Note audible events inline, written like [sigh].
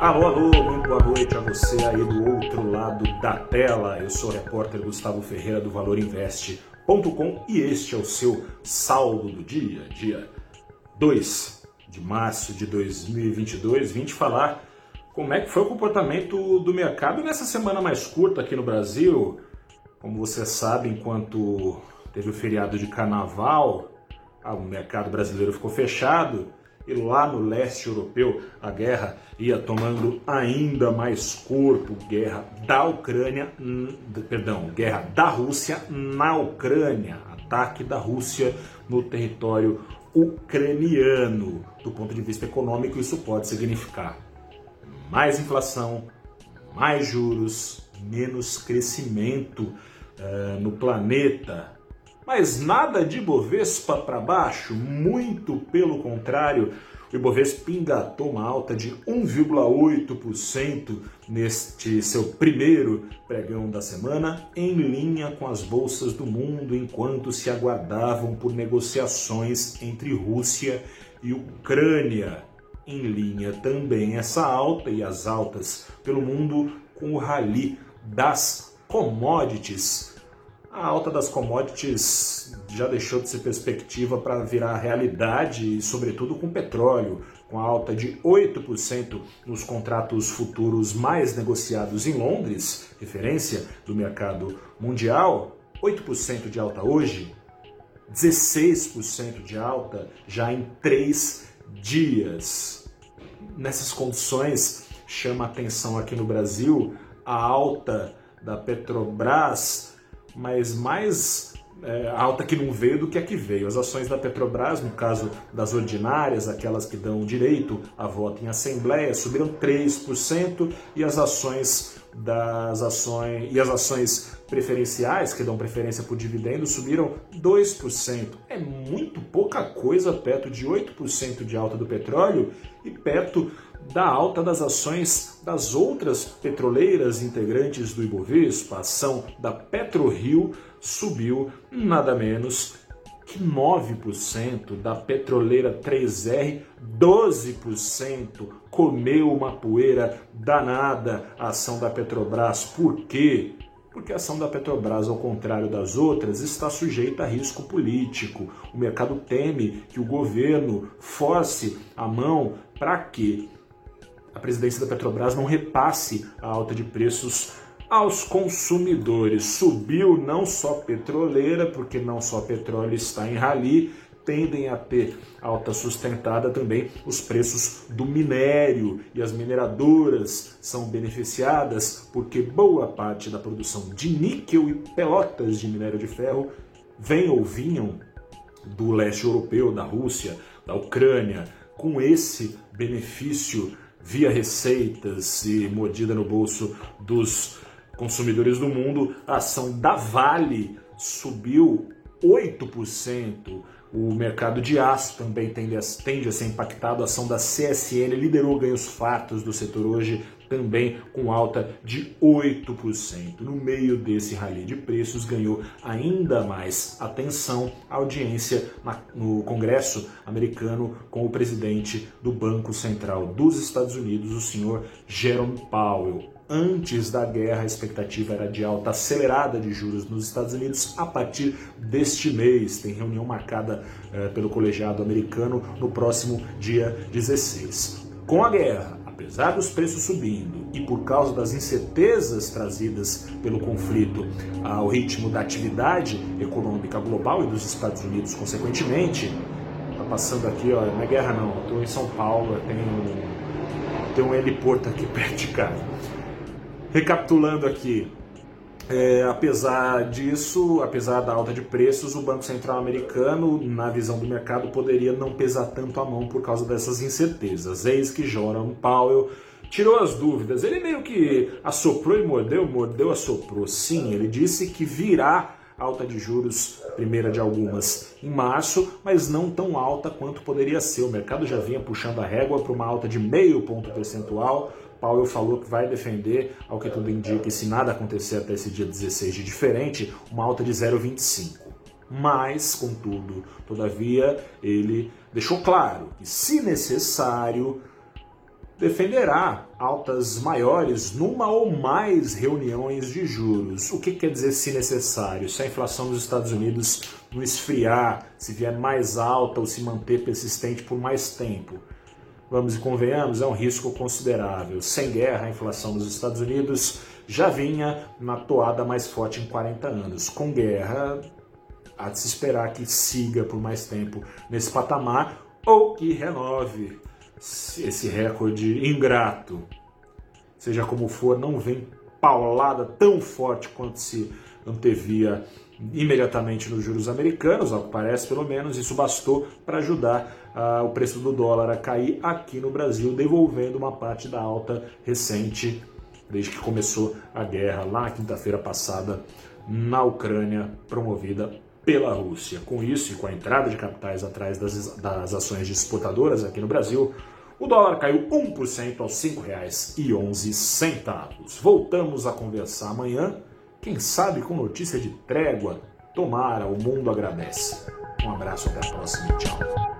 Alô, alô, muito boa noite a você aí do outro lado da tela. Eu sou o repórter Gustavo Ferreira do ValorInvest.com e este é o seu saldo do dia, dia 2 de março de 2022. Vim te falar como é que foi o comportamento do mercado nessa semana mais curta aqui no Brasil. Como você sabe, enquanto teve o feriado de carnaval, o mercado brasileiro ficou fechado e lá no leste europeu a guerra ia tomando ainda mais corpo, guerra da Ucrânia, perdão, guerra da Rússia na Ucrânia, ataque da Rússia no território ucraniano. Do ponto de vista econômico, isso pode significar mais inflação, mais juros, menos crescimento uh, no planeta, mas nada de Bovespa para baixo, muito pelo contrário. O Ibovespa engatou uma alta de 1,8% neste seu primeiro pregão da semana, em linha com as bolsas do mundo, enquanto se aguardavam por negociações entre Rússia e Ucrânia. Em linha também essa alta e as altas pelo mundo com o rally das commodities a alta das commodities já deixou de ser perspectiva para virar realidade, sobretudo com petróleo, com a alta de 8% nos contratos futuros mais negociados em Londres, referência do mercado mundial, 8% de alta hoje, 16% de alta já em três dias. Nessas condições, chama atenção aqui no Brasil a alta da Petrobras mas mais é, alta que não veio do que a que veio. As ações da Petrobras, no caso das ordinárias, aquelas que dão direito a voto em assembleia, subiram 3% e as ações das ações e as ações preferenciais, que dão preferência por dividendo, subiram 2%. É muito pouca coisa perto de 8% de alta do petróleo e perto da alta das ações das outras petroleiras integrantes do Ibovespa. A ação da PetroRio subiu nada menos que 9%, da petroleira 3R 12%, comeu uma poeira danada a ação da Petrobras. Por quê? Porque a ação da Petrobras, ao contrário das outras, está sujeita a risco político. O mercado teme que o governo force a mão para que a presidência da Petrobras não repasse a alta de preços aos consumidores. Subiu não só petroleira, porque não só petróleo está em rali, tendem a ter alta sustentada também os preços do minério e as mineradoras são beneficiadas porque boa parte da produção de níquel e pelotas de minério de ferro vem ou vinham do leste europeu, da Rússia, da Ucrânia. Com esse benefício via receitas e mordida no bolso dos consumidores do mundo, a ação da Vale subiu 8%. O mercado de aço também tende a, ser impactado. A ação da CSN liderou ganhos fatos do setor hoje, também com alta de 8%. No meio desse rally de preços, ganhou ainda mais atenção a audiência no Congresso americano com o presidente do Banco Central dos Estados Unidos, o senhor Jerome Powell antes da guerra, a expectativa era de alta acelerada de juros nos Estados Unidos a partir deste mês. Tem reunião marcada eh, pelo colegiado americano no próximo dia 16. Com a guerra, apesar dos preços subindo e por causa das incertezas trazidas pelo conflito ao ritmo da atividade econômica global e dos Estados Unidos, consequentemente, tá passando aqui, ó, não é guerra não, estou em São Paulo, tem um, um heliporto aqui [laughs] perto de casa. Recapitulando aqui, é, apesar disso, apesar da alta de preços, o Banco Central americano, na visão do mercado, poderia não pesar tanto a mão por causa dessas incertezas. Eis que Jerome Powell tirou as dúvidas. Ele meio que assoprou e mordeu, mordeu, assoprou. Sim, ele disse que virá alta de juros, primeira de algumas, em março, mas não tão alta quanto poderia ser. O mercado já vinha puxando a régua para uma alta de meio ponto percentual Powell falou que vai defender, ao que tudo indica, e se nada acontecer até esse dia 16 de diferente, uma alta de 0,25. Mas, contudo, todavia, ele deixou claro que, se necessário, defenderá altas maiores numa ou mais reuniões de juros. O que quer dizer se necessário? Se a inflação nos Estados Unidos não esfriar, se vier mais alta ou se manter persistente por mais tempo. Vamos e convenhamos, é um risco considerável. Sem guerra, a inflação nos Estados Unidos já vinha na toada mais forte em 40 anos. Com guerra, há de se esperar que siga por mais tempo nesse patamar ou que renove esse recorde ingrato. Seja como for, não vem paulada tão forte quanto se antevia imediatamente nos juros americanos, ao que parece pelo menos, isso bastou para ajudar uh, o preço do dólar a cair aqui no Brasil, devolvendo uma parte da alta recente, desde que começou a guerra lá quinta-feira passada na Ucrânia, promovida pela Rússia. Com isso e com a entrada de capitais atrás das, das ações de exportadoras aqui no Brasil, o dólar caiu 1% aos R$ 5,11. Voltamos a conversar amanhã, quem sabe com notícia de trégua. Tomara, o mundo agradece. Um abraço, até a próxima. Tchau.